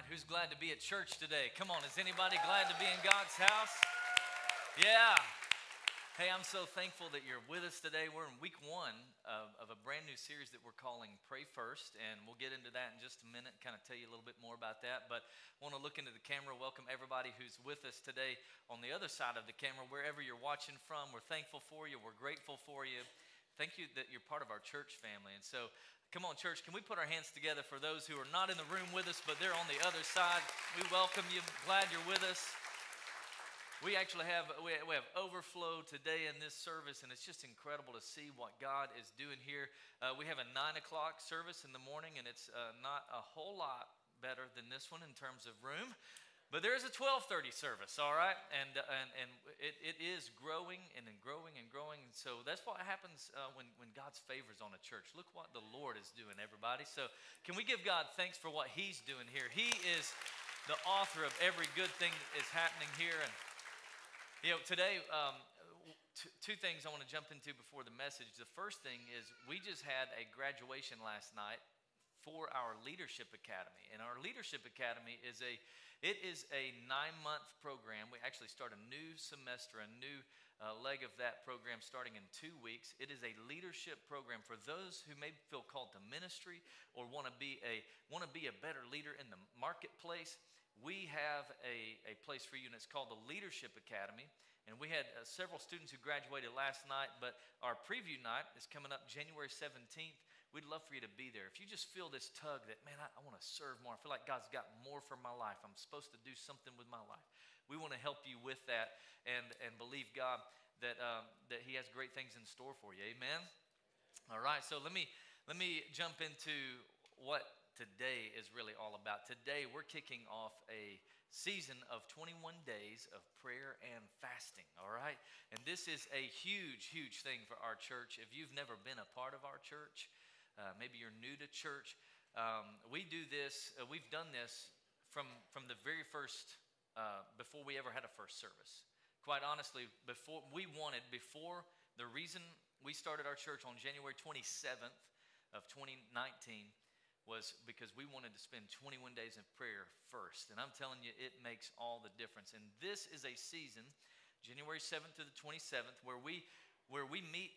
right, who's glad to be at church today? Come on, is anybody glad to be in God's house? Yeah. Hey, I'm so thankful that you're with us today. We're in week one of, of, a brand new series that we're calling Pray First, and we'll get into that in just a minute, kind of tell you a little bit more about that. But I want to look into the camera, welcome everybody who's with us today on the other side of the camera, wherever you're watching from. We're thankful for you, we're grateful for you. Thank you that you're part of our church family. And so Come on, church, can we put our hands together for those who are not in the room with us, but they're on the other side? We welcome you. Glad you're with us. We actually have we have overflow today in this service, and it's just incredible to see what God is doing here. Uh, we have a nine o'clock service in the morning, and it's uh, not a whole lot better than this one in terms of room. But there is a 1230 service, all right? And, uh, and, and it, it is growing and growing and growing. And so that's what happens uh, when, when God's favors on a church. Look what the Lord is doing, everybody. So can we give God thanks for what he's doing here? He is the author of every good thing that is happening here. And, you know, today, um, t- two things I want to jump into before the message. The first thing is we just had a graduation last night for our Leadership Academy. And our Leadership Academy is a it is a nine month program. We actually start a new semester, a new uh, leg of that program starting in two weeks. It is a leadership program for those who may feel called to ministry or want to be a want to be a better leader in the marketplace. We have a, a place for you, and it's called the Leadership Academy. And we had uh, several students who graduated last night, but our preview night is coming up January 17th. We'd love for you to be there. If you just feel this tug that, man, I, I want to serve more, I feel like God's got more for my life, I'm supposed to do something with my life, we want to help you with that and, and believe God that, um, that He has great things in store for you. Amen? All right, so let me, let me jump into what today is really all about. Today, we're kicking off a season of 21 days of prayer and fasting, all right? And this is a huge, huge thing for our church. If you've never been a part of our church, uh, maybe you're new to church. Um, we do this, uh, we've done this from, from the very first, uh, before we ever had a first service. Quite honestly, before we wanted, before the reason we started our church on January 27th of 2019 was because we wanted to spend 21 days in prayer first. And I'm telling you, it makes all the difference. And this is a season, January 7th to the 27th, where we where we meet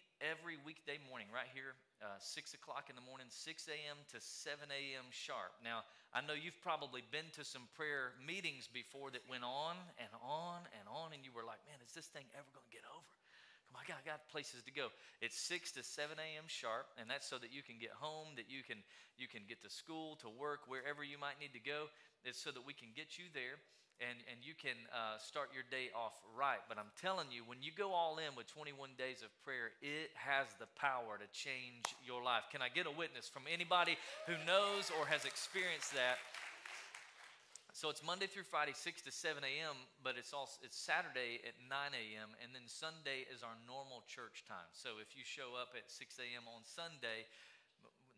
right here, uh, 6 o'clock in the morning, 6 a.m. to 7 a.m. sharp. Now, I know you've probably been to some prayer meetings before that went on and on and on, and you were like, man, is this thing ever going to get over? Come on, I got, I got places to go. It's 6 to 7 a.m. sharp, and that's so that you can get home, that you can, you can get to school, to work, wherever you might need to go. It's so that we can get you there and, and you can uh, start your day off right. But I'm telling you, when you go all in with 21 days of prayer, it has the power to change your life. Can I get a witness from anybody who knows or has experienced that? So it's Monday through Friday, 6 to 7 a.m., but it's also it's Saturday at 9 a.m., and then Sunday is our normal church time. So if you show up at 6 a.m. on Sunday,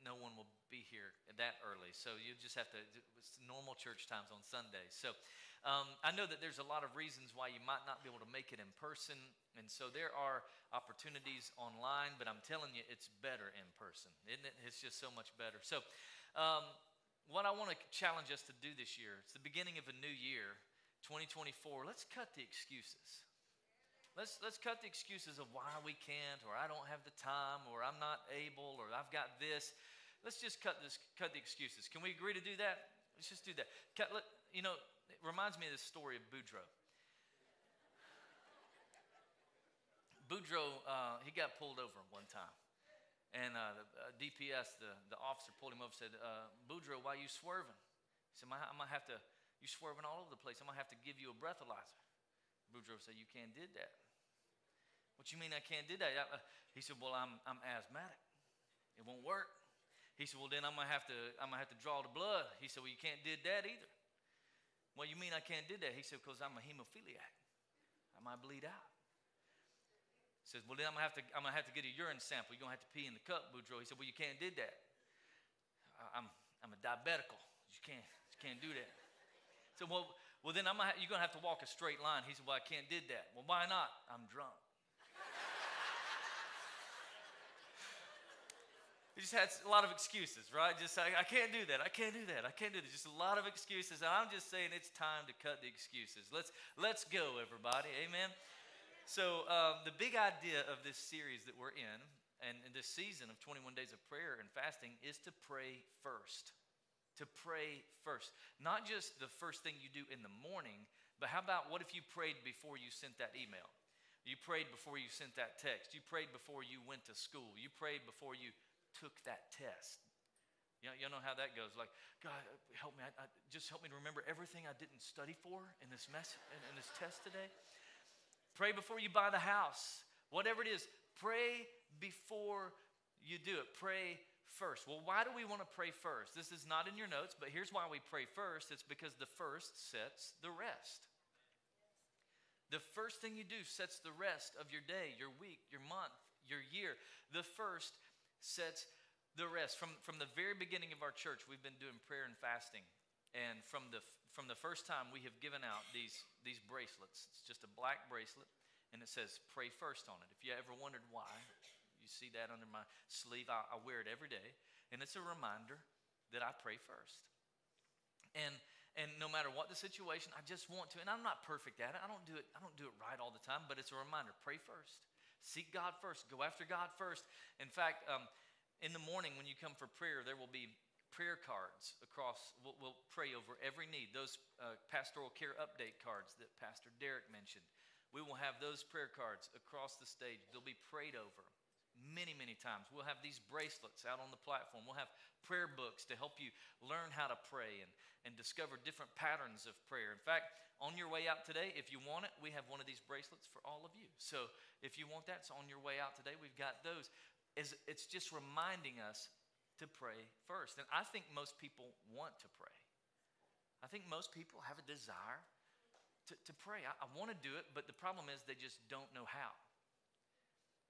no one will be here that early. So you just have to, it's normal church times on Sunday. So um, I know that there's a lot of reasons why you might not be able to make it in person, and so there are opportunities online, but I'm telling you, it's better in person, isn't it? It's just so much better. So, um, what I want to challenge us to do this year, it's the beginning of a new year, 2024. Let's cut the excuses. Let's, let's cut the excuses of why we can't, or I don't have the time, or I'm not able, or I've got this. Let's just cut, this, cut the excuses. Can we agree to do that? Let's just do that. Cut, let, you know, reminds me of this story of Boudreaux. Boudreaux, uh, he got pulled over one time. And uh, the uh, DPS, the, the officer pulled him over said, uh, Boudreaux, why are you swerving? He said, I'm going to have to, you're swerving all over the place. I'm going to have to give you a breathalyzer. Boudreaux said, you can't did that. What you mean I can't do that? Uh, he said, well, I'm, I'm asthmatic. It won't work. He said, well, then I'm going to have to, I'm going to have to draw the blood. He said, well, you can't did that either. Well, you mean I can't do that? He said, because I'm a hemophiliac. I might bleed out. He says, well, then I'm gonna have to, I'm gonna have to get a urine sample. You're gonna have to pee in the cup, Boudreaux. He said, well, you can't do that. I'm, I'm a diabetical. You can't, you can't do that. So, well, well, then I'm gonna, you're gonna have to walk a straight line. He said, well, I can't did that. Well, why not? I'm drunk. We just had a lot of excuses, right? Just I, I can't do that. I can't do that. I can't do that. Just a lot of excuses. And I'm just saying it's time to cut the excuses. Let's let's go, everybody. Amen. So um, the big idea of this series that we're in, and in this season of 21 days of prayer and fasting, is to pray first. To pray first, not just the first thing you do in the morning, but how about what if you prayed before you sent that email? You prayed before you sent that text. You prayed before you went to school. You prayed before you took that test. You know, you know how that goes. Like, God, help me. I, I, just help me to remember everything I didn't study for in this mess in, in this test today. Pray before you buy the house. Whatever it is, pray before you do it. Pray first. Well, why do we want to pray first? This is not in your notes, but here's why we pray first. It's because the first sets the rest. The first thing you do sets the rest of your day, your week, your month, your year. The first sets the rest. From, from the very beginning of our church, we've been doing prayer and fasting. And from the, from the first time, we have given out these, these bracelets. It's just a black bracelet, and it says, Pray first on it. If you ever wondered why, you see that under my sleeve. I, I wear it every day, and it's a reminder that I pray first. And and no matter what the situation, I just want to. And I'm not perfect at it. I don't do it. I don't do it right all the time. But it's a reminder: pray first. Seek God first. Go after God first. In fact, um, in the morning when you come for prayer, there will be prayer cards across. We'll, we'll pray over every need. Those uh, pastoral care update cards that Pastor Derek mentioned. We will have those prayer cards across the stage. They'll be prayed over many, many times. We'll have these bracelets out on the platform. We'll have prayer books to help you learn how to pray and, and discover different patterns of prayer. In fact, on your way out today, if you want it, we have one of these bracelets for all of you. So if you want that, it's on your way out today. We've got those. It's just reminding us to pray first. And I think most people want to pray. I think most people have a desire to, to pray. I, I want to do it, but the problem is they just don't know how.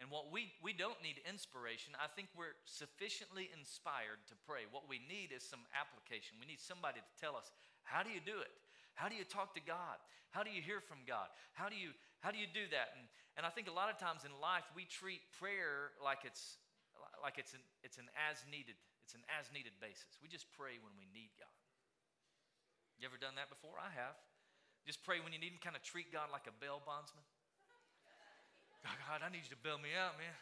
And what we, we don't need inspiration. I think we're sufficiently inspired to pray. What we need is some application. We need somebody to tell us, how do you do it? How do you talk to God? How do you hear from God? How do you, how do, you do that? And, and I think a lot of times in life we treat prayer like it's, like it's an, it's an as needed, it's an as needed basis. We just pray when we need God. You ever done that before? I have. Just pray when you need Him, kind of treat God like a bail bondsman. God, I need you to bail me out, man.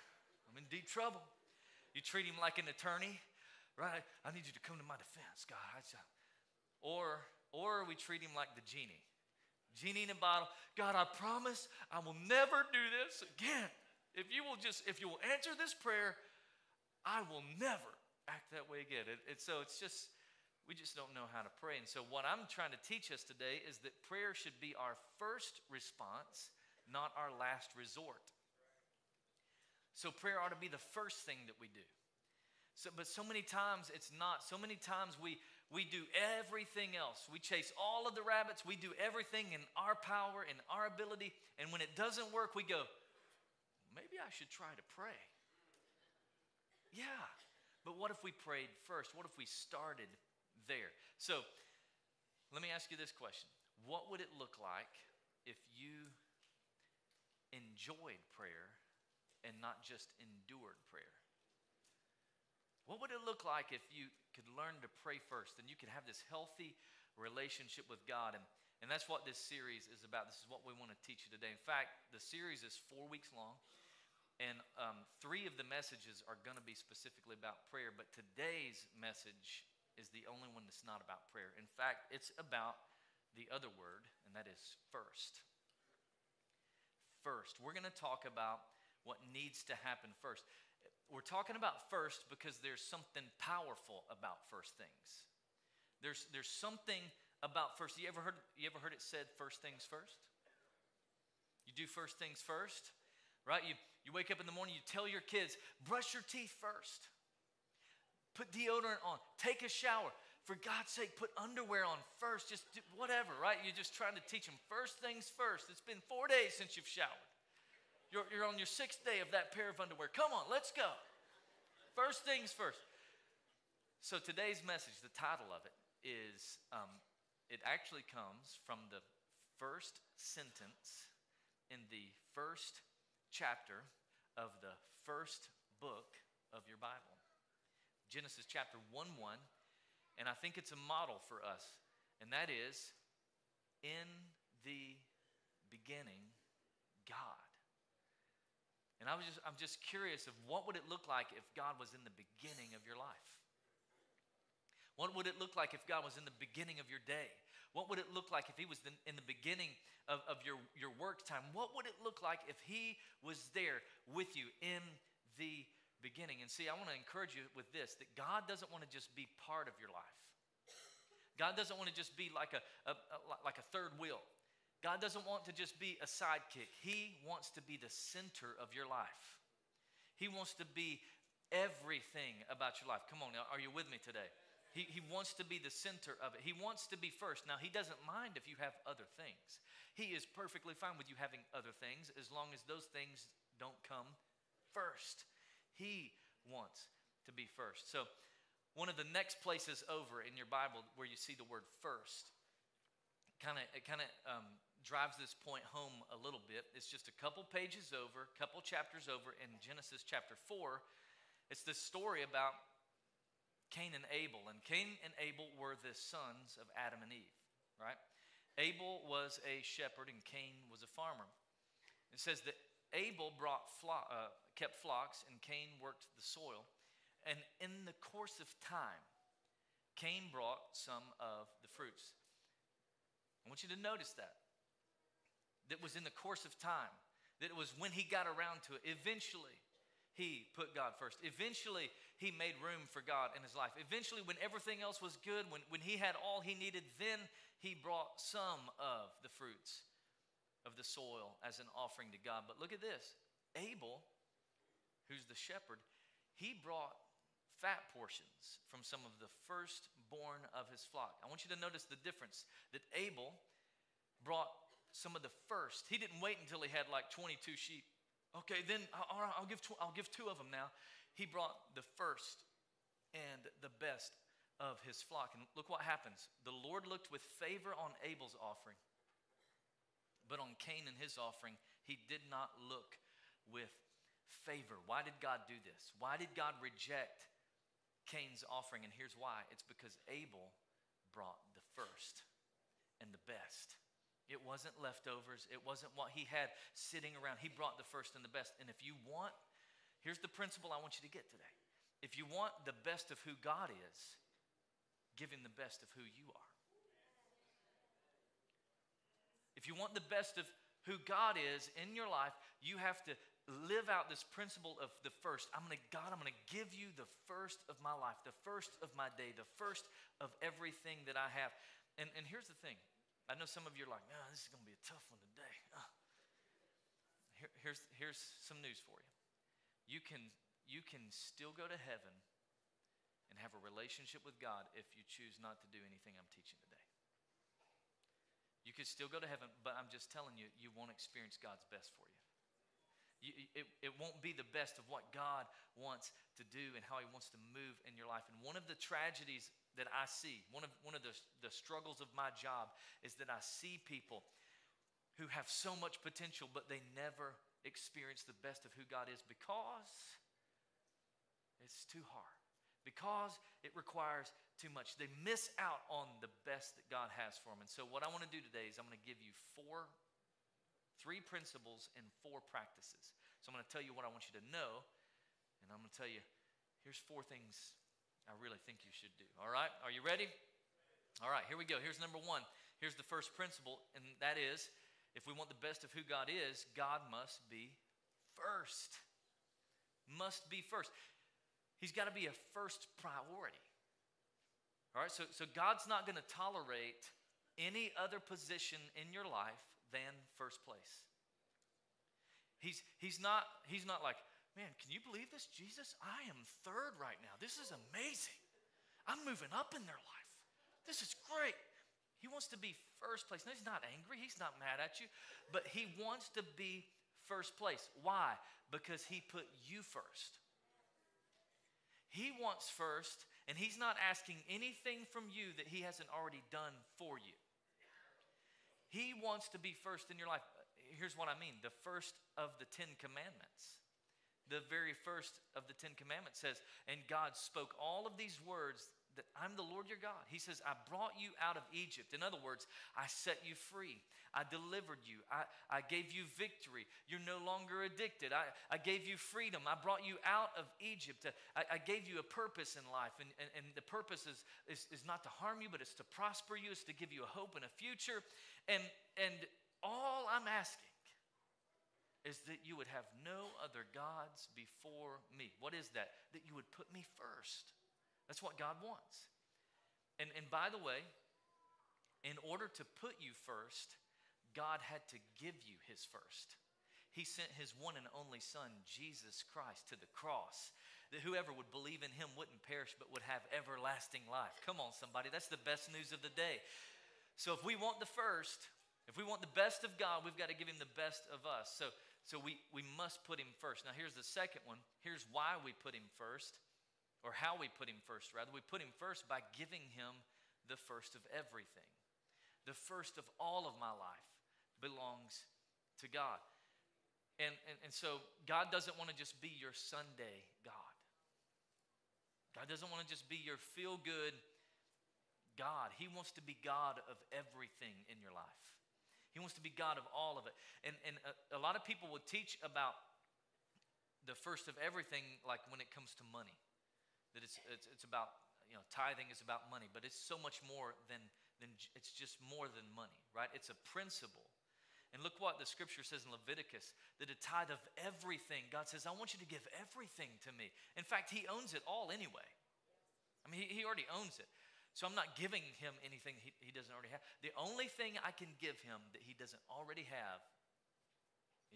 I'm in deep trouble. You treat him like an attorney, right? I need you to come to my defense, God. Or, or we treat him like the genie. Genie in a bottle. God, I promise I will never do this again. If you will just, if you will answer this prayer, I will never act that way again. And, and so it's just, we just don't know how to pray. And so what I'm trying to teach us today is that prayer should be our first response, not our last resort. So prayer ought to be the first thing that we do. So, but so many times it's not. So many times we, we do everything else. We chase all of the rabbits. We do everything in our power, in our ability. And when it doesn't work, we go, maybe I should try to pray. Yeah. But what if we prayed first? What if we started there? So let me ask you this question What would it look like if you enjoyed prayer and not just endured prayer? What would it look like if you could learn to pray first and you could have this healthy relationship with God? And, and that's what this series is about. This is what we want to teach you today. In fact, the series is four weeks long, and um, three of the messages are going to be specifically about prayer, but today's message is the only one that's not about prayer. In fact, it's about the other word, and that is first. First. We're going to talk about what needs to happen first. We're talking about first because there's something powerful about first things. There's, there's something about first. You ever heard you ever heard it said first things first? You do first things first, right? You you wake up in the morning, you tell your kids, brush your teeth first. Put deodorant on, take a shower. For God's sake, put underwear on first, just do whatever, right? You're just trying to teach them first things first. It's been four days since you've showered. You're, you're on your sixth day of that pair of underwear. Come on, let's go. First things first. So today's message, the title of it is, um, it actually comes from the first sentence in the first chapter of the first book of your Bible. Genesis chapter 1 1. And I think it's a model for us. And that is in the beginning, God. And I was just, I'm just curious of what would it look like if God was in the beginning of your life? What would it look like if God was in the beginning of your day? What would it look like if He was in the beginning of, of your, your work time? What would it look like if He was there with you in the beginning? And see, I want to encourage you with this that God doesn't want to just be part of your life. God doesn't want to just be like a, a, a, like a third wheel. God doesn't want to just be a sidekick. He wants to be the center of your life. He wants to be everything about your life. Come on are you with me today? He, he wants to be the center of it. He wants to be first. Now, he doesn't mind if you have other things. He is perfectly fine with you having other things as long as those things don't come first. He wants to be first. So, one of the next places over in your Bible where you see the word first, kind of it kind of um, drives this point home a little bit. It's just a couple pages over, couple chapters over in Genesis chapter four. It's this story about Cain and Abel. And Cain and Abel were the sons of Adam and Eve, right? Abel was a shepherd and Cain was a farmer. It says that Abel brought flo- uh, kept flocks and Cain worked the soil. And in the course of time, Cain brought some of the fruits. I want you to notice that. That was in the course of time. That it was when he got around to it. Eventually, he put God first. Eventually, he made room for God in his life. Eventually, when everything else was good, when, when he had all he needed, then he brought some of the fruits of the soil as an offering to God. But look at this Abel, who's the shepherd, he brought fat portions from some of the firstborn of his flock. I want you to notice the difference that Abel brought some of the first. He didn't wait until he had like 22 sheep Okay, then uh, all right, I'll give, tw- I'll give two of them now. He brought the first and the best of his flock. And look what happens. The Lord looked with favor on Abel's offering, but on Cain and his offering, he did not look with favor. Why did God do this? Why did God reject Cain's offering? And here's why it's because Abel brought the first and the best. It wasn't leftovers. It wasn't what he had sitting around. He brought the first and the best. And if you want, here's the principle I want you to get today. If you want the best of who God is, give him the best of who you are. If you want the best of who God is in your life, you have to live out this principle of the first. I'm going to, God, I'm going to give you the first of my life, the first of my day, the first of everything that I have. And, and here's the thing I know some of you are like, oh, this is going to be a tough one today. Oh. Here, here's, here's some news for you. You can, you can still go to heaven and have a relationship with God if you choose not to do anything I'm teaching today. You could still go to heaven, but I'm just telling you, you won't experience God's best for you. You it, it won't be the best of what God wants to do and how He wants to move in your life. And one of the tragedies that I see, one of, one of the, the struggles of my job is that I see people who have so much potential, but they never experience the best of who God is because it's too hard, because it requires too much. They miss out on the best that God has for them. And so, what I want to do today is I'm going to give you four, three principles and four practices. So, I'm going to tell you what I want you to know, and I'm going to tell you here's four things I really think you should do. All right? Are you ready? All right, here we go. Here's number one. Here's the first principle, and that is if we want the best of who God is, God must be first. Must be first. He's got to be a first priority. All right, so, so God's not going to tolerate any other position in your life than first place. He's, he's, not, he's not like, Man, can you believe this? Jesus, I am third right now. This is amazing. I'm moving up in their life. This is great. He wants to be first place. No, he's not angry. He's not mad at you, but he wants to be first place. Why? Because he put you first. He wants first, and he's not asking anything from you that he hasn't already done for you. He wants to be first in your life. Here's what I mean the first of the Ten Commandments the very first of the Ten Commandments says, And God spoke all of these words that I'm the Lord your God. He says, I brought you out of Egypt. In other words, I set you free. I delivered you. I, I gave you victory. You're no longer addicted. I, I gave you freedom. I brought you out of Egypt. I, I gave you a purpose in life. And, and, and the purpose is, is, is not to harm you, but it's to prosper you, it's to give you a hope and a future. And, and all I'm asking is that you would have no other gods before me. What is that? That you would put me first. That's what God wants. And, and by the way, in order to put you first, God had to give you his first. He sent his one and only Son, Jesus Christ, to the cross, that whoever would believe in him wouldn't perish but would have everlasting life. Come on, somebody, that's the best news of the day. So if we want the first, if we want the best of God, we've got to give him the best of us. So, so we, we must put him first. Now, here's the second one. Here's why we put him first or how we put him first, rather. We put him first by giving him the first of everything. The first of all of my life belongs to God. And, and, and so God doesn't want to just be your Sunday God. God doesn't want to just be your feel good God. He wants to be God of everything in your life. He wants to be God of all of it. And, and a, a lot of people will teach about the first of everything, like when it comes to money that it's, it's, it's about, you know, tithing is about money, but it's so much more than, than, it's just more than money, right? It's a principle. And look what the scripture says in Leviticus that a tithe of everything, God says, I want you to give everything to me. In fact, He owns it all anyway. I mean, He, he already owns it. So I'm not giving Him anything he, he doesn't already have. The only thing I can give Him that He doesn't already have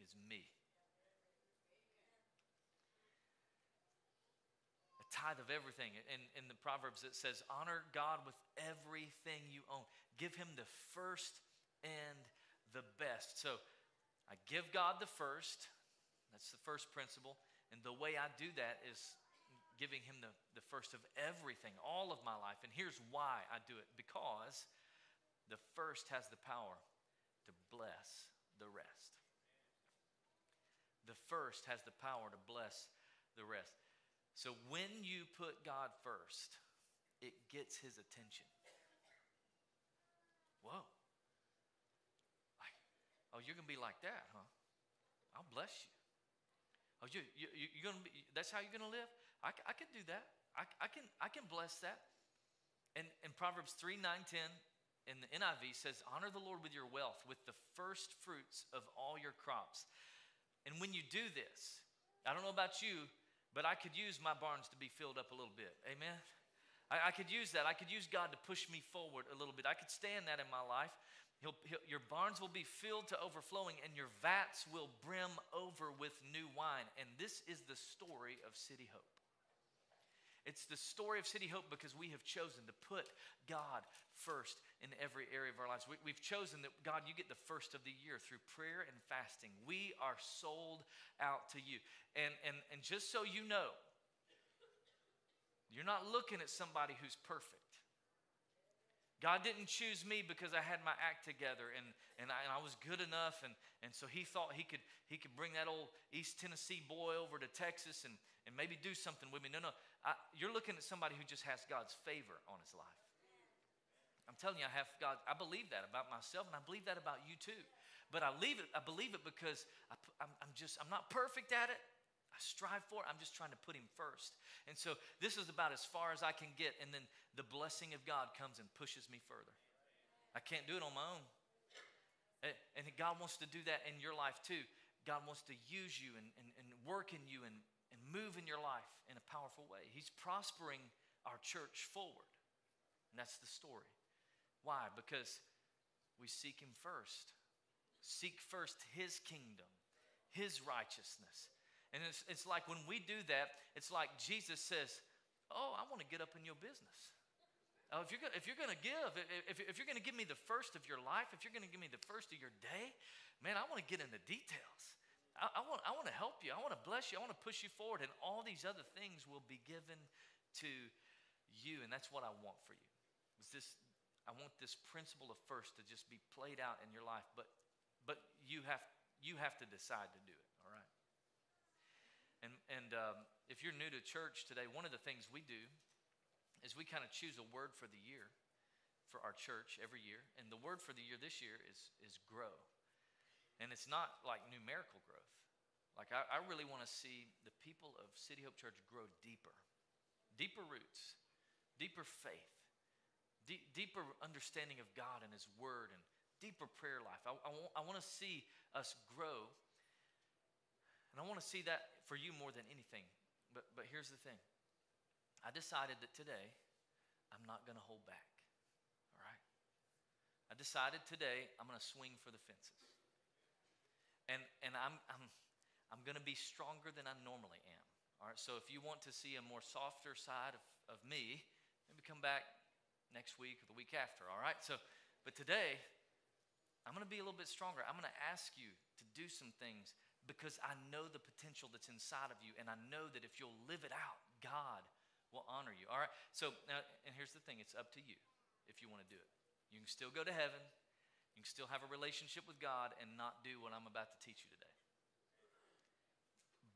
is me. Tithe of everything. In, in the Proverbs, it says, Honor God with everything you own. Give him the first and the best. So I give God the first. That's the first principle. And the way I do that is giving him the, the first of everything, all of my life. And here's why I do it because the first has the power to bless the rest. The first has the power to bless the rest. So when you put God first, it gets his attention. Whoa. Like, oh, you're going to be like that, huh? I'll bless you. Oh, you, you, you're going to be, that's how you're going to live? I, I can do that. I, I, can, I can bless that. And in Proverbs 3, 9, 10, in the NIV says, Honor the Lord with your wealth, with the first fruits of all your crops. And when you do this, I don't know about you, but I could use my barns to be filled up a little bit. Amen? I, I could use that. I could use God to push me forward a little bit. I could stand that in my life. He'll, he'll, your barns will be filled to overflowing, and your vats will brim over with new wine. And this is the story of City Hope. It's the story of City Hope because we have chosen to put God first in every area of our lives. We, have chosen that, God, you get the first of the year through prayer and fasting. We are sold out to you. And, and, and just so you know, you're not looking at somebody who's perfect. God didn't choose me because I had my act together and, and, I, and I was good enough. And, and so he thought he could, he could bring that old East Tennessee boy over to Texas and, and maybe do something with me. No, no. I, you're looking at somebody who just has God's favor on his life. I'm telling you, I have God. I believe that about myself, and I believe that about you too. But I leave it. I believe it because I, I'm, I'm just. I'm not perfect at it. I strive for it. I'm just trying to put him first. And so this is about as far as I can get. And then the blessing of God comes and pushes me further. I can't do it on my own. And God wants to do that in your life too. God wants to use you and, and, and work in you and, and move in your life in a powerful way. He's prospering our church forward. And that's the story. Why? Because we seek Him first. Seek first His kingdom, His righteousness, and it's, it's like when we do that, it's like Jesus says, Oh, I want to get up in your business. Oh, if you're, if you're going to give, if, if you're going to give me the first of your life, if you're going to give me the first of your day, man, I want to get into details. I, I, want, I want to help you. I want to bless you. I want to push you forward. And all these other things will be given to you. And that's what I want for you. Is this, I want this principle of first to just be played out in your life. But, but you, have, you have to decide to do it. All right? And, and um, if you're new to church today, one of the things we do is we kind of choose a word for the year for our church every year. And the word for the year this year is, is grow. And it's not like numerical growth. Like, I, I really want to see the people of City Hope Church grow deeper, deeper roots, deeper faith, deep, deeper understanding of God and His Word, and deeper prayer life. I, I, want, I want to see us grow. And I want to see that for you more than anything. But, but here's the thing I decided that today I'm not going to hold back. All right? I decided today I'm going to swing for the fences. And, and I'm, I'm, I'm going to be stronger than I normally am. All right, so if you want to see a more softer side of, of me, maybe come back next week or the week after, all right? So, but today, I'm going to be a little bit stronger. I'm going to ask you to do some things because I know the potential that's inside of you, and I know that if you'll live it out, God will honor you. All right, so now, and here's the thing it's up to you if you want to do it. You can still go to heaven, you can still have a relationship with God, and not do what I'm about to teach you today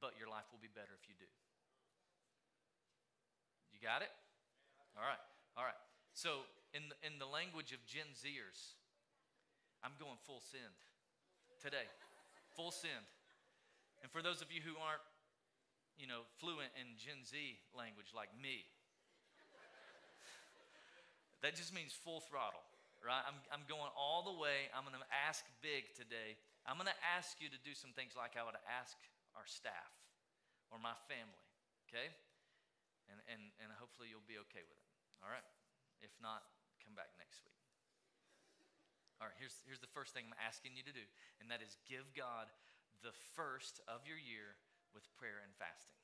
but your life will be better if you do. You got it? All right. All right. So, in the, in the language of Gen Zers, I'm going full send today. full send. And for those of you who aren't, you know, fluent in Gen Z language like me, that just means full throttle, right? I'm, I'm going all the way. I'm going to ask big today. I'm going to ask you to do some things like I would ask our staff or my family, okay? And, and, and hopefully you'll be okay with it, all right? If not, come back next week. All right, here's, here's the first thing I'm asking you to do, and that is give God the first of your year with prayer and fasting.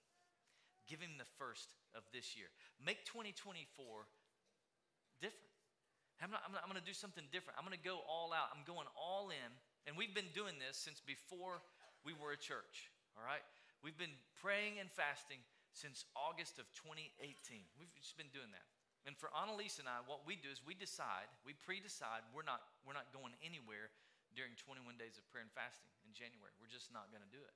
Give Him the first of this year. Make 2024 different. I'm, I'm, I'm going to do something different. I'm going to go all out. I'm going all in. And we've been doing this since before we were a church, all right? We've been praying and fasting since August of 2018. We've just been doing that. And for Annalise and I, what we do is we decide, we pre-decide we're not, we're not going anywhere during 21 days of prayer and fasting in January. We're just not going to do it.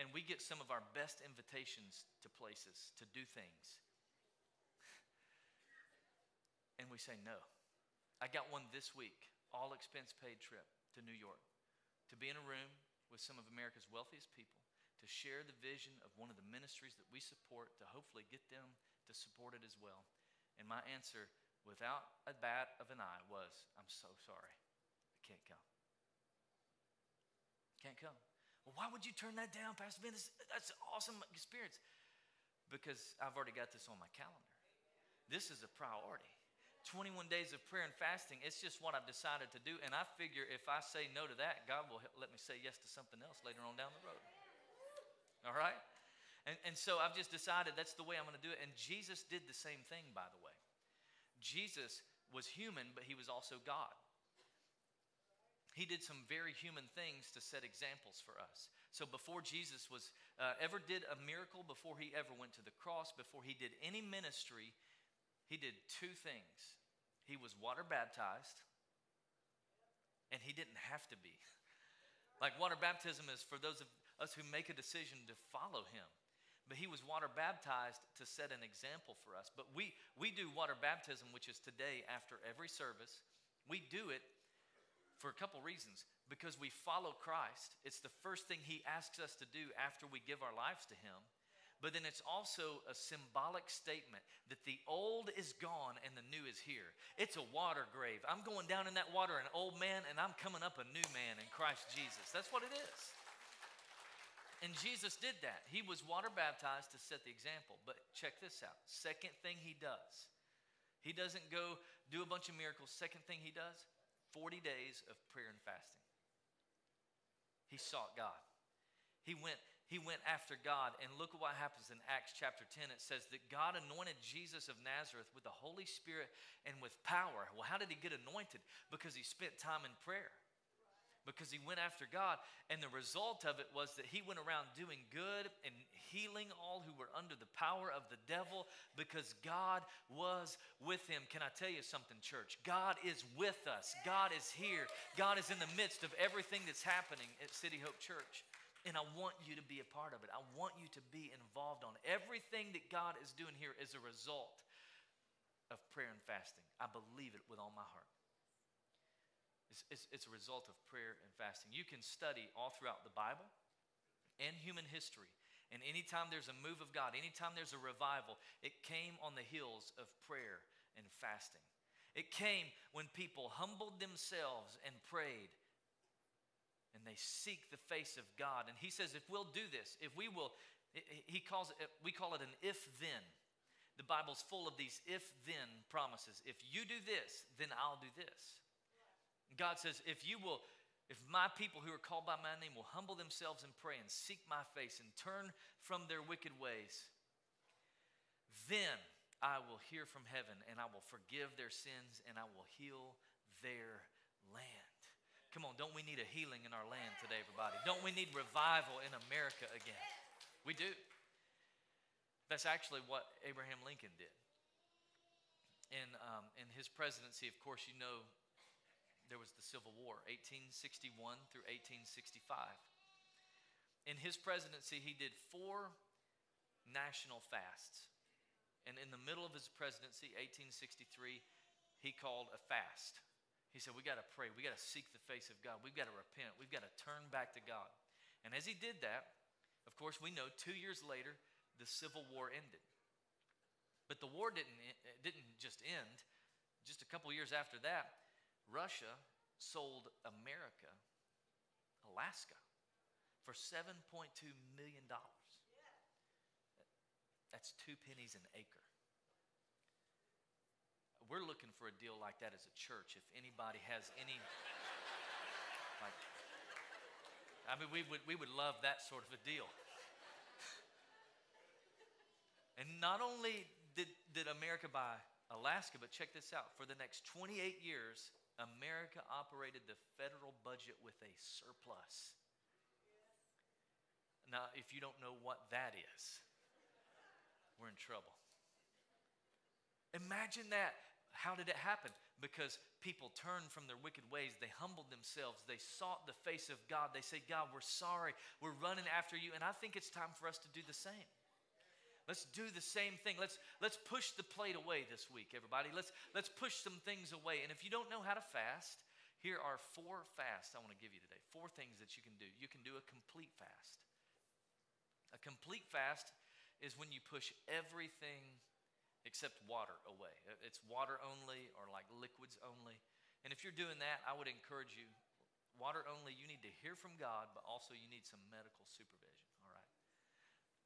And we get some of our best invitations to places to do things. And we say no. I got one this week, all expense paid trip to New York to be in a room with some of America's wealthiest people to share the vision of one of the ministries that we support to hopefully get them to support it as well. And my answer, without a bat of an eye, was I'm so sorry. I can't come. Can't come. Well, why would you turn that down, Pastor Ben? This, that's an awesome experience. Because I've already got this on my calendar. This is a priority. 21 days of prayer and fasting, it's just what I've decided to do. And I figure if I say no to that, God will let me say yes to something else later on down the road all right? And, and so I've just decided that's the way I'm going to do it. And Jesus did the same thing, by the way. Jesus was human, but he was also God. He did some very human things to set examples for us. So before Jesus was uh, ever did a miracle, before he ever went to the cross, before he did any ministry, he did two things. He was water baptized, and he didn't have to be. Like water baptism is for those of us who make a decision to follow him. But he was water baptized to set an example for us. But we, we do water baptism, which is today after every service. We do it for a couple reasons. Because we follow Christ, it's the first thing he asks us to do after we give our lives to him. But then it's also a symbolic statement that the old is gone and the new is here. It's a water grave. I'm going down in that water, an old man, and I'm coming up a new man in Christ Jesus. That's what it is. And Jesus did that. He was water baptized to set the example. But check this out. Second thing he does. He doesn't go do a bunch of miracles. Second thing he does 40 days of prayer and fasting. He sought God. He went, he went after God. And look at what happens in Acts chapter 10. It says that God anointed Jesus of Nazareth with the Holy Spirit and with power. Well, how did he get anointed? Because he spent time in prayer because he went after God. And the result of it was that he went around doing good and healing all who were under the power of the devil because God was with him. Can I tell you something, church? God is with us, God is here, God is in the midst of everything that's happening at City Hope Church. And I want you to be a part of it. I want you to be involved on everything that God is doing here is a result of prayer and fasting. I believe it with all my heart. It's, it's, it's a result of prayer and fasting. You can study all throughout the Bible and human history. And anytime there's a move of God, anytime there's a revival, it came on the heels of prayer and fasting. It came when people humbled themselves and prayed and they seek the face of God. And he says, if we'll do this, if we will, he calls it, we call it an if then. The Bible's full of these if then promises. If you do this, then I'll do this. God says, if you will, if my people who are called by my name will humble themselves and pray and seek my face and turn from their wicked ways, then I will hear from heaven and I will forgive their sins and I will heal their land. Come on, don't we need a healing in our land today, everybody? Don't we need revival in America again? We do. That's actually what Abraham Lincoln did. In, um, in his presidency, of course, you know the Civil War, 1861 through 1865. In his presidency, he did four national fasts. And in the middle of his presidency, 1863, he called a fast. He said, We got to pray. We got to seek the face of God. We've got to repent. We've got to turn back to God. And as he did that, of course, we know two years later, the Civil War ended. But the war didn't, eh, didn't just end. Just a couple years after that, Russia sold America, Alaska, for $7.2 million. That's two pennies an acre. We're looking for a deal like that as a church. If anybody has any, like, I mean, we would, we would love that sort of a deal. And not only did, did America buy Alaska, but check this out. For the next 28 years, America operated the federal budget with a surplus. Now, if you don't know what that is, we're in trouble. Imagine that. How did it happen? Because people turned from their wicked ways. They humbled themselves. They sought the face of God. They say, God, we're sorry. We're running after you. And I think it's time for us to do the same. Let's do the same thing. Let's, let's push the plate away this week, everybody. Let's, let's push some things away. And if you don't know how to fast, here are four fasts I want to give you today. Four things that you can do. You can do a complete fast. A complete fast is when you push everything except water away. It's water only or like liquids only. And if you're doing that, I would encourage you water only, you need to hear from God, but also you need some medical supervision, all right?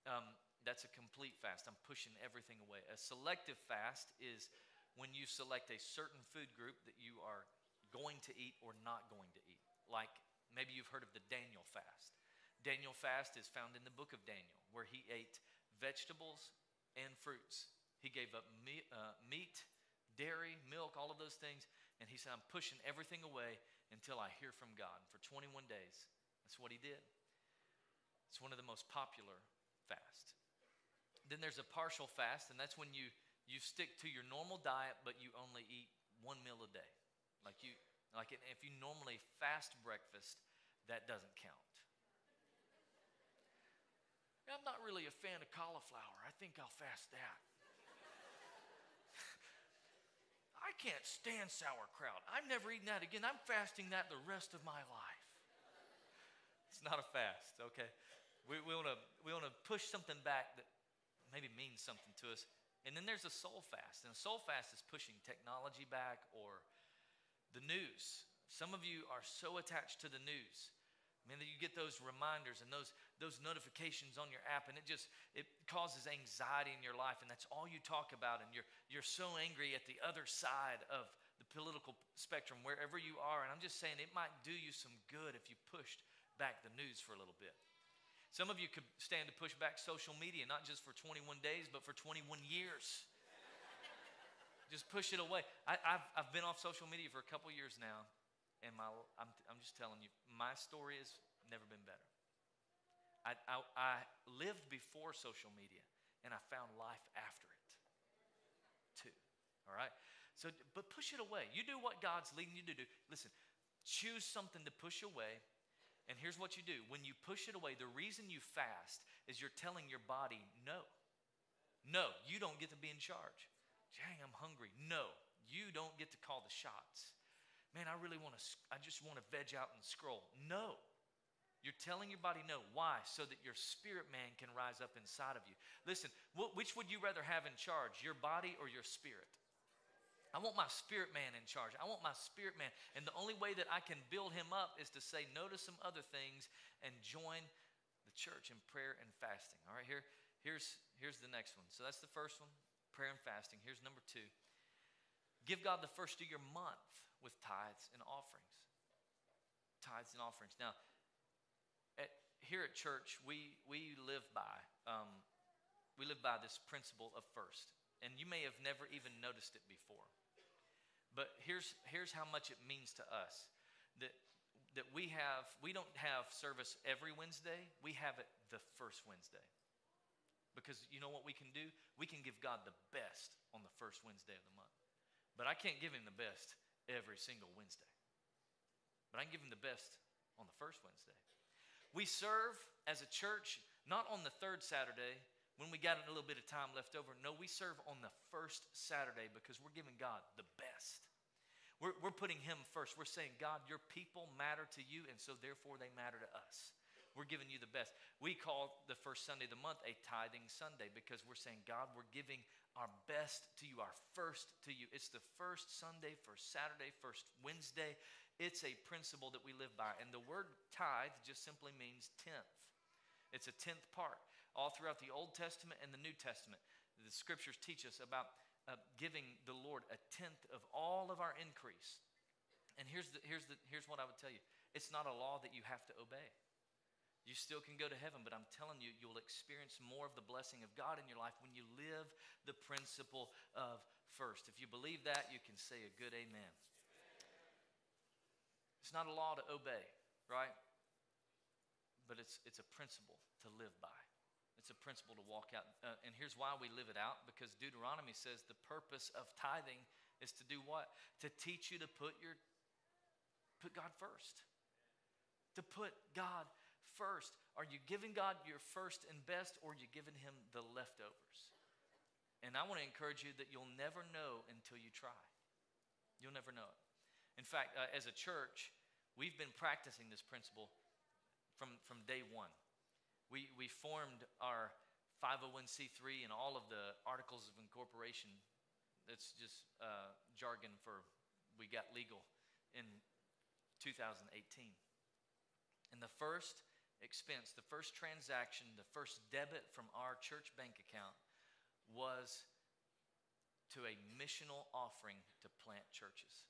Um, that's a complete fast. I'm pushing everything away. A selective fast is when you select a certain food group that you are going to eat or not going to eat. Like maybe you've heard of the Daniel fast. Daniel fast is found in the book of Daniel, where he ate vegetables and fruits. He gave up meat, uh, meat, dairy, milk, all of those things. And he said, I'm pushing everything away until I hear from God. For 21 days, that's what he did. It's one of the most popular fasts. Then there's a partial fast, and that's when you, you stick to your normal diet, but you only eat one meal a day. Like you, like if you normally fast breakfast, that doesn't count. I'm not really a fan of cauliflower. I think I'll fast that. I can't stand sauerkraut. I'm never eating that again. I'm fasting that the rest of my life. It's not a fast, okay? We, we want to we wanna push something back that maybe means something to us. And then there's a soul fast. And a soul fast is pushing technology back or the news. Some of you are so attached to the news I mean, you get those reminders and those, those notifications on your app, and it just it causes anxiety in your life, and that's all you talk about, and you're you're so angry at the other side of the political spectrum, wherever you are. And I'm just saying it might do you some good if you pushed back the news for a little bit. Some of you could stand to push back social media, not just for 21 days, but for 21 years. just push it away. I, have I've been off social media for a couple years now, and my, I'm, I'm just telling you, my story has never been better. I, I, I lived before social media, and I found life after it, too. All right? So, but push it away. You do what God's leading you to do. Listen, choose something to push away And here's what you do when you push it away, the reason you fast is you're telling your body, no. No, you don't get to be in charge. Dang, I'm hungry. No, you don't get to call the shots. Man, I really want to, I just want to veg out and scroll. No. You're telling your body no. Why? So that your spirit man can rise up inside of you. Listen, which would you rather have in charge, your body or your spirit? I want my spirit man in charge. I want my spirit man. And the only way that I can build him up is to say no to some other things and join the church in prayer and fasting. All right, here, here's, here's the next one. So that's the first one prayer and fasting. Here's number two give God the first of your month with tithes and offerings. Tithes and offerings. Now, at, here at church, we, we live by um, we live by this principle of first, and you may have never even noticed it before. But here's here's how much it means to us that that we have we don't have service every Wednesday. We have it the first Wednesday. Because you know what we can do? We can give God the best on the first Wednesday of the month. But I can't give him the best every single Wednesday. But I can give him the best on the first Wednesday. We serve as a church not on the third Saturday when we got a little bit of time left over. No, we serve on the first Saturday because we're giving God the best. We're, we're putting Him first. We're saying, God, your people matter to you, and so therefore they matter to us. We're giving you the best. We call the first Sunday of the month a tithing Sunday because we're saying, God, we're giving our best to you, our first to you. It's the first Sunday, first Saturday, first Wednesday. It's a principle that we live by. And the word tithe just simply means tenth. It's a tenth part. All throughout the Old Testament and the New Testament, the scriptures teach us about uh, giving the Lord a tenth of all of our increase. And here's, the, here's, the, here's what I would tell you it's not a law that you have to obey. You still can go to heaven, but I'm telling you, you'll experience more of the blessing of God in your life when you live the principle of first. If you believe that, you can say a good amen. It's not a law to obey, right? But it's, it's a principle to live by. It's a principle to walk out. Uh, and here's why we live it out because Deuteronomy says the purpose of tithing is to do what? To teach you to put your put God first. To put God first. Are you giving God your first and best or are you giving him the leftovers? And I want to encourage you that you'll never know until you try. You'll never know it. In fact, uh, as a church, we've been practicing this principle from, from day one. We, we formed our 501c3 and all of the articles of incorporation. That's just uh, jargon for we got legal in 2018. And the first expense, the first transaction, the first debit from our church bank account was to a missional offering to plant churches.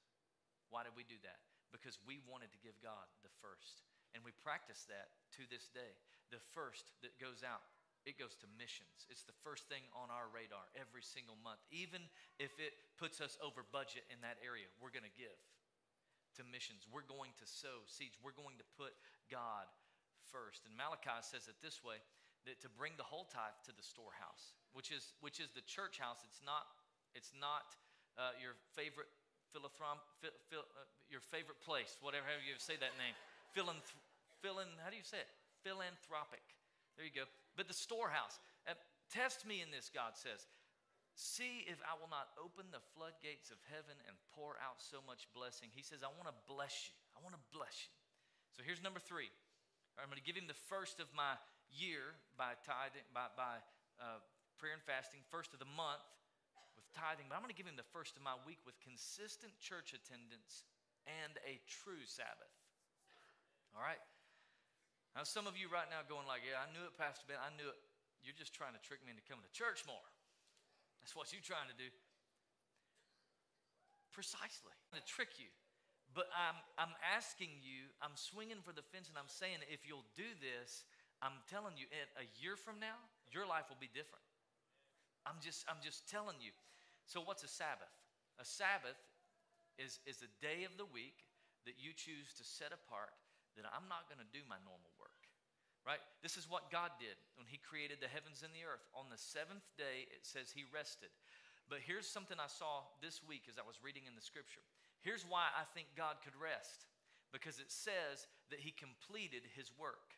Why did we do that? Because we wanted to give God the first. And we practice that to this day. The first that goes out, it goes to missions. It's the first thing on our radar every single month. Even if it puts us over budget in that area, we're going to give to missions. We're going to sow seeds. We're going to put God first. And Malachi says it this way that to bring the whole tithe to the storehouse, which is, which is the church house. It's not, it's not uh, your favorite philanthrop, phil, phil, uh, your favorite place, whatever you say that name. Philanthrop, philin, how do you say it? Philanthropic. There you go. But the storehouse. Uh, test me in this, God says. See if I will not open the floodgates of heaven and pour out so much blessing. He says, I want to bless you. I want to bless you. So here's number three. I'm going to give him the first of my year by tithing, by, by uh, prayer and fasting, first of the month with tithing, but I'm going to give him the first of my week with consistent church attendance and a true Sabbath. All right? Now, some of you right now going like, yeah, I knew it, Pastor Ben. I knew it. You're just trying to trick me into coming to church more. That's what you're trying to do. Precisely. To trick you. But I'm, I'm asking you, I'm swinging for the fence and I'm saying if you'll do this, I'm telling you, in a year from now, your life will be different. I'm just, I'm just telling you. So, what's a Sabbath? A Sabbath is, is a day of the week that you choose to set apart that I'm not going to do my normal. Right? This is what God did when He created the heavens and the earth. On the seventh day, it says He rested. But here's something I saw this week as I was reading in the scripture. Here's why I think God could rest because it says that he completed his work.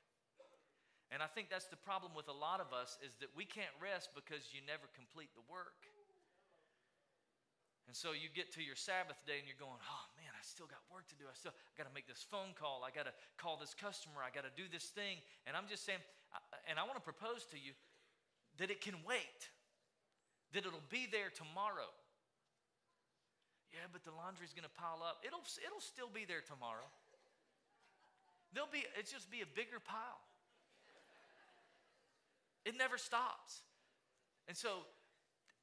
And I think that's the problem with a lot of us is that we can't rest because you never complete the work. And so you get to your Sabbath day and you're going, oh I still got work to do. I still got to make this phone call. I got to call this customer. I got to do this thing. And I'm just saying, and I want to propose to you that it can wait, that it'll be there tomorrow. Yeah, but the laundry's going to pile up. It'll, it'll still be there tomorrow. There'll be, it's just be a bigger pile. It never stops. And so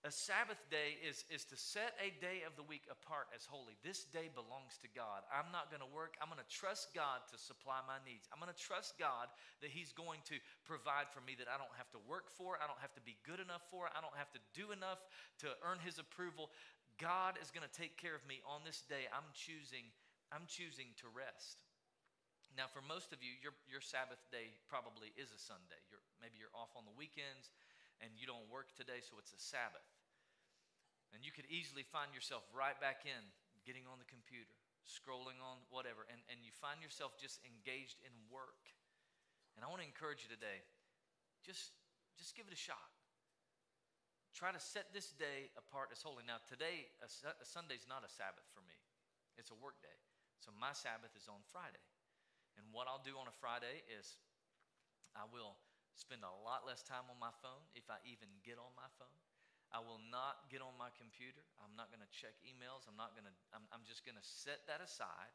a Sabbath day is, is to set a day of the week apart as holy. This day belongs to God. I'm not going to work. I'm going to trust God to supply my needs. I'm going to trust God that He's going to provide for me that I don't have to work for. I don't have to be good enough for. I don't have to do enough to earn His approval. God is going to take care of me on this day. I'm choosing, I'm choosing to rest. Now, for most of you, your, your Sabbath day probably is a Sunday. You're, maybe you're off on the weekends and you don't work today, so it's a Sabbath. And you could easily find yourself right back in, getting on the computer, scrolling on whatever, and, and you find yourself just engaged in work. And I want to encourage you today just, just give it a shot. Try to set this day apart as holy. Now, today, a, a Sunday's not a Sabbath for me, it's a work day. So my Sabbath is on Friday. And what I'll do on a Friday is I will spend a lot less time on my phone if I even get on my phone. I will not get on my computer. I'm not going to check emails. I'm not going to, I'm, I'm just going to set that aside.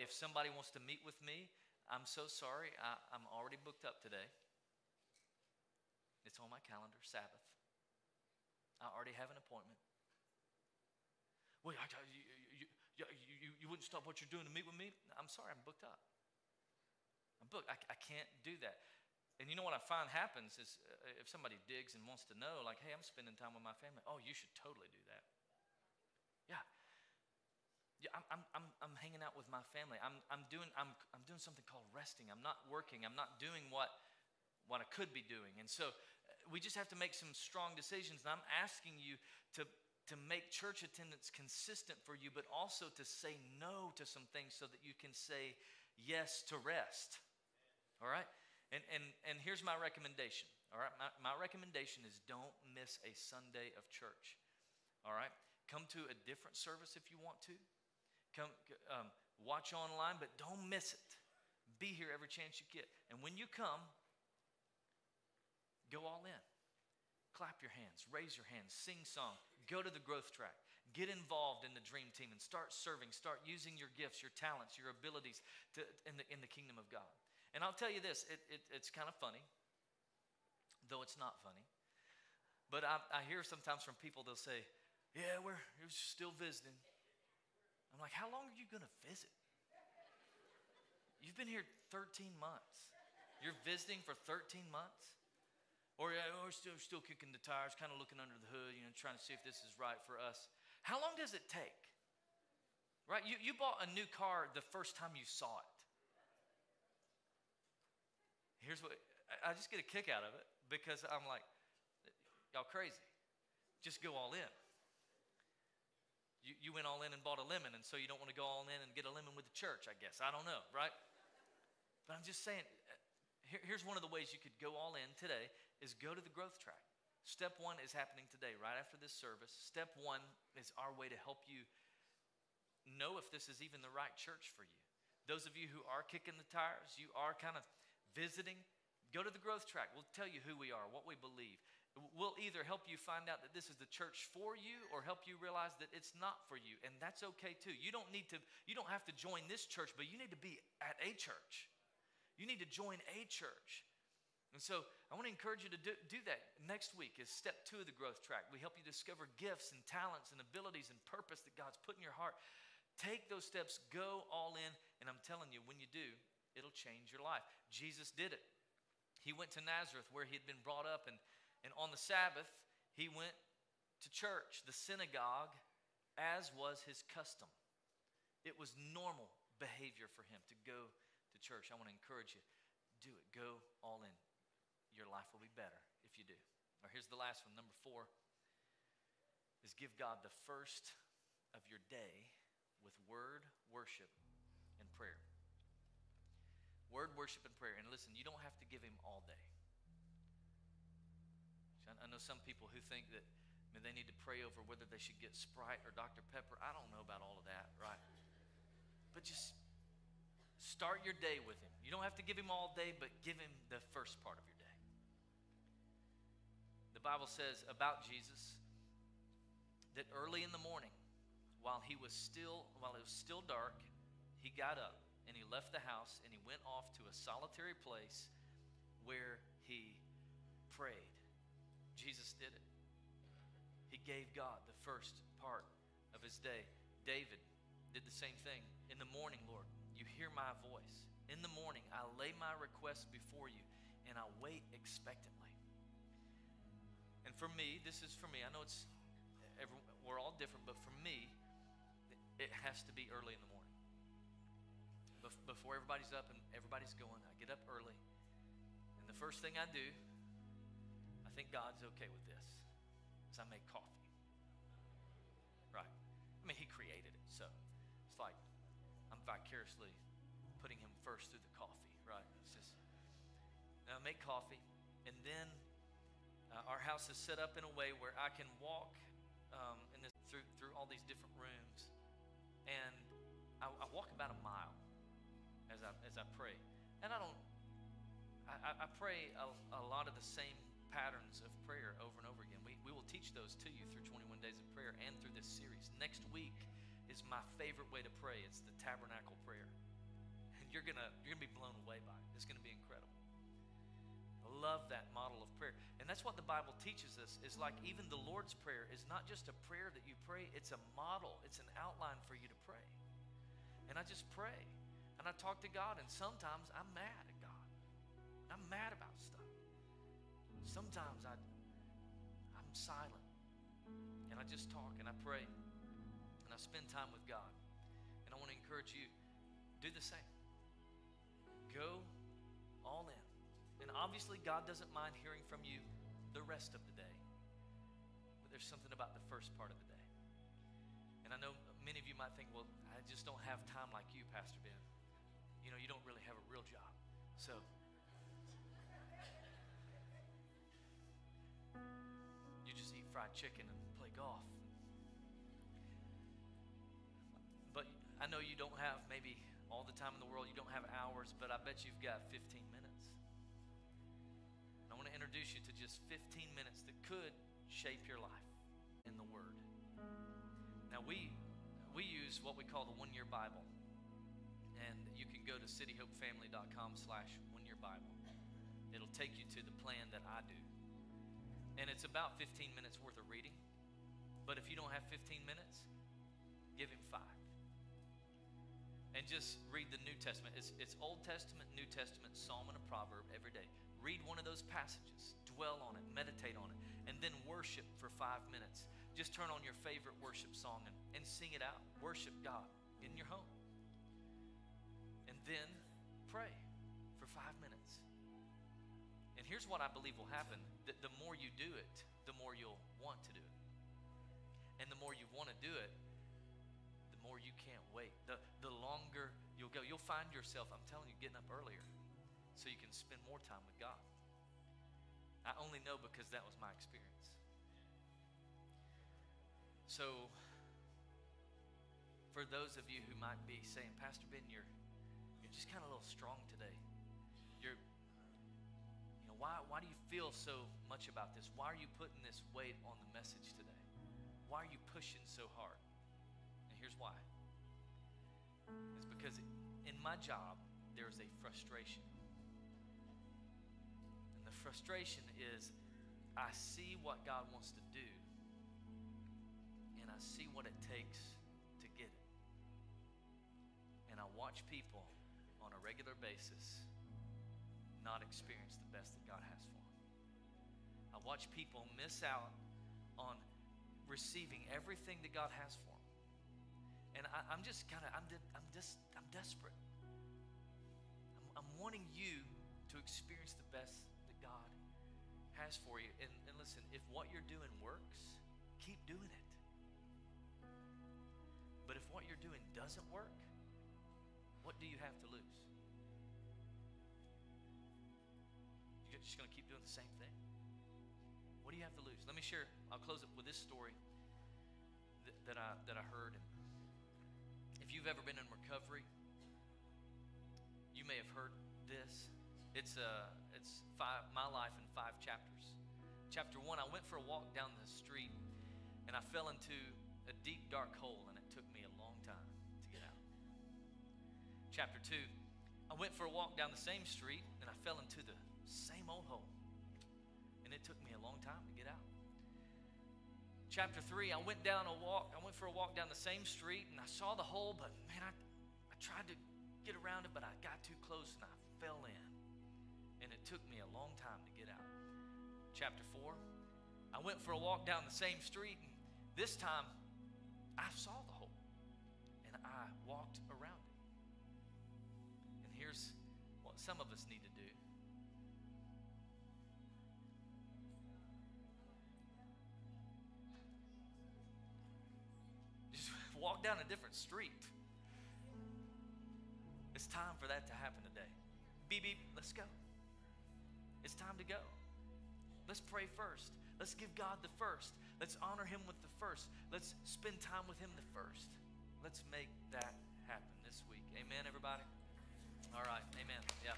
If somebody wants to meet with me, I'm so sorry. I, I'm already booked up today. It's on my calendar, Sabbath. I already have an appointment. I, you, you, you, you, wouldn't stop what you're doing to meet with me? I'm sorry, I'm booked up. I'm booked. I, I can't do that. And you know what I find happens is uh, if somebody digs and wants to know, like, hey, I'm spending time with my family. Oh, you should totally do that. Yeah. Yeah, I'm, I'm, I'm hanging out with my family. I'm, I'm, doing, I'm, I'm doing something called resting. I'm not working. I'm not doing what, what I could be doing. And so uh, we just have to make some strong decisions. And I'm asking you to, to make church attendance consistent for you, but also to say no to some things so that you can say yes to rest. All right? And, and, and here's my recommendation. All right, my, my recommendation is don't miss a Sunday of church. All right, come to a different service if you want to. Come um, watch online, but don't miss it. Be here every chance you get. And when you come, go all in. Clap your hands, raise your hands, sing song, go to the growth track, get involved in the dream team, and start serving. Start using your gifts, your talents, your abilities to, in, the, in the kingdom of God. And I'll tell you this it, it, it's kind of funny, though it's not funny. But I, I hear sometimes from people, they'll say, Yeah, we're, we're still visiting. I'm like, How long are you going to visit? You've been here 13 months. You're visiting for 13 months? Or we're still, still kicking the tires, kind of looking under the hood, you know, trying to see if this is right for us. How long does it take? Right? You, you bought a new car the first time you saw it. Here's what I just get a kick out of it because I'm like, y'all crazy. Just go all in. You, you went all in and bought a lemon, and so you don't want to go all in and get a lemon with the church, I guess. I don't know, right? But I'm just saying, uh, here, here's one of the ways you could go all in today is go to the growth track. Step one is happening today, right after this service. Step one is our way to help you know if this is even the right church for you. Those of you who are kicking the tires, you are kind of visiting, go to the growth track. We'll tell you who we are, what we believe. We'll either help you find out that this is the church for you or help you realize that it's not for you. And that's okay too. You don't need to, you don't have to join this church, but you need to be at a church. You need to join a church. And so I want to encourage you to do, do, that. Next week is step two of the growth track. We help you discover gifts and talents and abilities and purpose that God's put in your heart. Take those steps, go all in, and I'm telling you, when you do, it'll change your life. Jesus did it. He went to Nazareth where he had been brought up, and, and on the Sabbath, he went to church, the synagogue, as was his custom. It was normal behavior for him to go to church. I want to encourage you do it. Go all in. Your life will be better if you do. Or here's the last one. Number four is give God the first of your day with word, worship, and prayer. Word, worship, and prayer. And listen, you don't have to give him all day. I know some people who think that I mean, they need to pray over whether they should get Sprite or Dr. Pepper. I don't know about all of that, right? But just start your day with him. You don't have to give him all day, but give him the first part of your day. The Bible says about Jesus that early in the morning, while he was still while it was still dark, he got up and he left the house and he went off to a solitary place where he prayed. Jesus did it. He gave God the first part of his day. David did the same thing. In the morning, Lord, you hear my voice. In the morning, I lay my request before you and I wait expectantly. And for me, this is for me. I know it's we're all different, but for me, it has to be early in the morning. Before everybody's up and everybody's going, I get up early. And the first thing I do I think God's okay with this is I make coffee. Right? I mean, He created it, so it's like I'm vicariously putting Him first through the coffee, right? It's just, now I make coffee, and then uh, our house is set up in a way where I can walk um, in this, through, through all these different rooms, and I, I walk about a mile as I, as I pray. And I don't, I, I pray a, a lot of the same patterns of prayer over and over again. We, we will teach those to you through 21 days of prayer and through this series. Next week is my favorite way to pray. It's the tabernacle prayer. And you're gonna you're gonna be blown away by it. It's gonna be incredible. I love that model of prayer. And that's what the Bible teaches us is like even the Lord's Prayer is not just a prayer that you pray, it's a model, it's an outline for you to pray. And I just pray. And I talk to God, and sometimes I'm mad at God. I'm mad about stuff. Sometimes I, I'm silent and I just talk and I pray and I spend time with God. And I want to encourage you do the same. Go all in. And obviously, God doesn't mind hearing from you the rest of the day. But there's something about the first part of the day. And I know many of you might think, well, I just don't have time like you, Pastor Ben. You know, you don't really have a real job. So, You just eat fried chicken and play golf. But I know you don't have maybe all the time in the world, you don't have hours, but I bet you've got 15 minutes. And I want to introduce you to just 15 minutes that could shape your life in the Word. Now, we, we use what we call the One Year Bible. And you can go to cityhopefamily.com slash one year Bible. It'll take you to the plan that I do and it's about 15 minutes worth of reading. But if you don't have 15 minutes, give him five. And just read the New Testament. It's, it's Old Testament, New Testament, Psalm, and a proverb every day. Read one of those passages, dwell on it, meditate on it, and then worship for five minutes. Just turn on your favorite worship song and, and sing it out. Worship God in your home. Then pray for five minutes. And here's what I believe will happen that the more you do it, the more you'll want to do it. And the more you want to do it, the more you can't wait. The, the longer you'll go. You'll find yourself, I'm telling you, getting up earlier so you can spend more time with God. I only know because that was my experience. So, for those of you who might be saying, Pastor Ben, you're just kind of a little strong today. You're, you know, why, why do you feel so much about this? Why are you putting this weight on the message today? Why are you pushing so hard? And here's why it's because in my job, there's a frustration. And the frustration is I see what God wants to do, and I see what it takes to get it. And I watch people regular basis not experience the best that God has for them. I watch people miss out on receiving everything that God has for them. And I, am just kind of, I'm, I'm just, I'm desperate. I'm, I'm, wanting you to experience the best that God has for you. And, and listen, if what you're doing works, keep doing it. But if what you're doing doesn't work, what do you have to lose? Just going to keep doing the same thing? What do you have to lose? Let me share. I'll close it with this story that, that I that I heard. And if you've ever been in recovery, you may have heard this. It's uh, it's five my life in five chapters. Chapter one, I went for a walk down the street, and I fell into a deep dark hole, and it took me a long time to get out. Chapter two, I went for a walk down the same street, and I fell into the same old hole And it took me a long time to get out. Chapter 3, I went down a walk, I went for a walk down the same street and I saw the hole, but man, I, I tried to get around it, but I got too close and I fell in. And it took me a long time to get out. Chapter 4, I went for a walk down the same street and this time I saw the hole and I walked around it. And here's what some of us need to do walk down a different street. It's time for that to happen today. Beep, beep, let's go. It's time to go. Let's pray first. Let's give God the first. Let's honor Him with the first. Let's spend time with Him the first. Let's make that happen this week. Amen, everybody? All right. Amen. Yeah.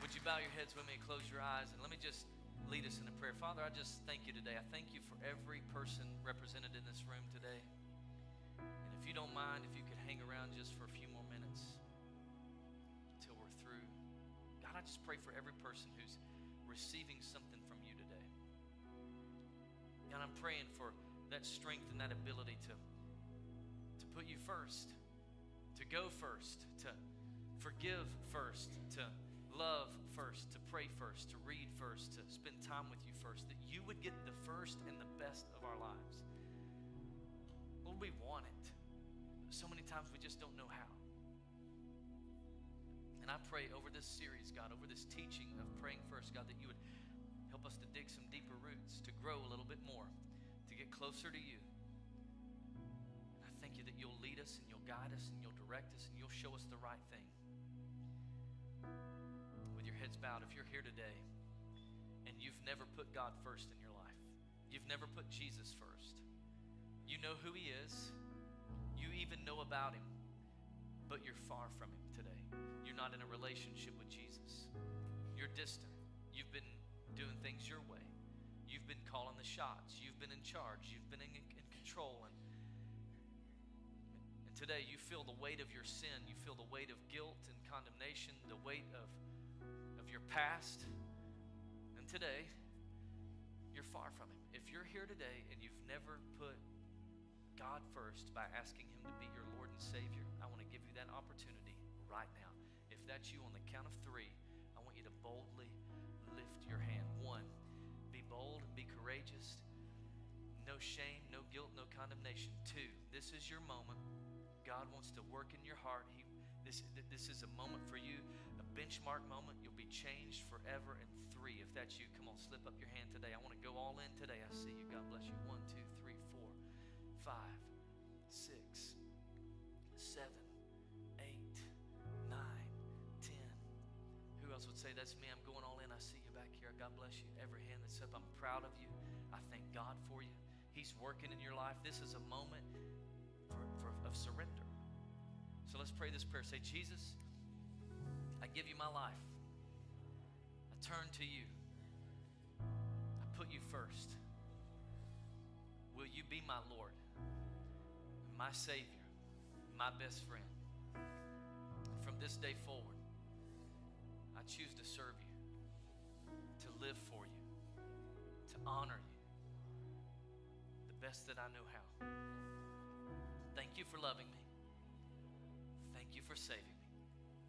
Would you bow your heads with me and close your eyes? And let me just lead us in a prayer. Father, I just thank you today. I thank you for every person represented in this room today. And if you don't mind, if you could hang around just for a few more minutes until we're through. God, I just pray for every person who's receiving something from you today. God, I'm praying for that strength and that ability to, to put you first, to go first, to forgive first, to love first, to pray first, to read first, to spend time with you first, that you would get the first and the best of our lives. Lord, we want it. So many times we just don't know how. And I pray over this series, God, over this teaching of praying first, God, that you would help us to dig some deeper roots, to grow a little bit more, to get closer to you. And I thank you that you'll lead us and you'll guide us and you'll direct us and you'll show us the right thing heads bowed, if you're here today and you've never put God first in your life, you've never put Jesus first, you know who He is, you even know about Him, but you're far from Him today. You're not in a relationship with Jesus. You're distant. You've been doing things your way. You've been calling the shots. You've been in charge. You've been in, in control. And, and today you feel the weight of your sin. You feel the weight of guilt and condemnation, the weight of your past, and today, you're far from Him. If you're here today and you've never put God first by asking Him to be your Lord and Savior, I want to give you that opportunity right now. If that's you, on the count of three, I want you to boldly lift your hand. One, be bold and be courageous. No shame, no guilt, no condemnation. Two, this is your moment. God wants to work in your heart. He, this, this is a moment for you a benchmark moment. You'll be changed forever. in three, if that's you, come on, slip up your hand today. I want to go all in today. I see you. God bless you. One, two, three, four, five, six, seven, eight, nine, ten. Who else would say, That's me? I'm going all in. I see you back here. God bless you. Every hand that's up, I'm proud of you. I thank God for you. He's working in your life. This is a moment for, for, of surrender. So let's pray this prayer. Say, Jesus, I give you my life. I turn to you. I put you first. Will you be my Lord, my Savior, my best friend? From this day forward, I choose to serve you, to live for you, to honor you the best that I know how. Thank you for loving me. You for saving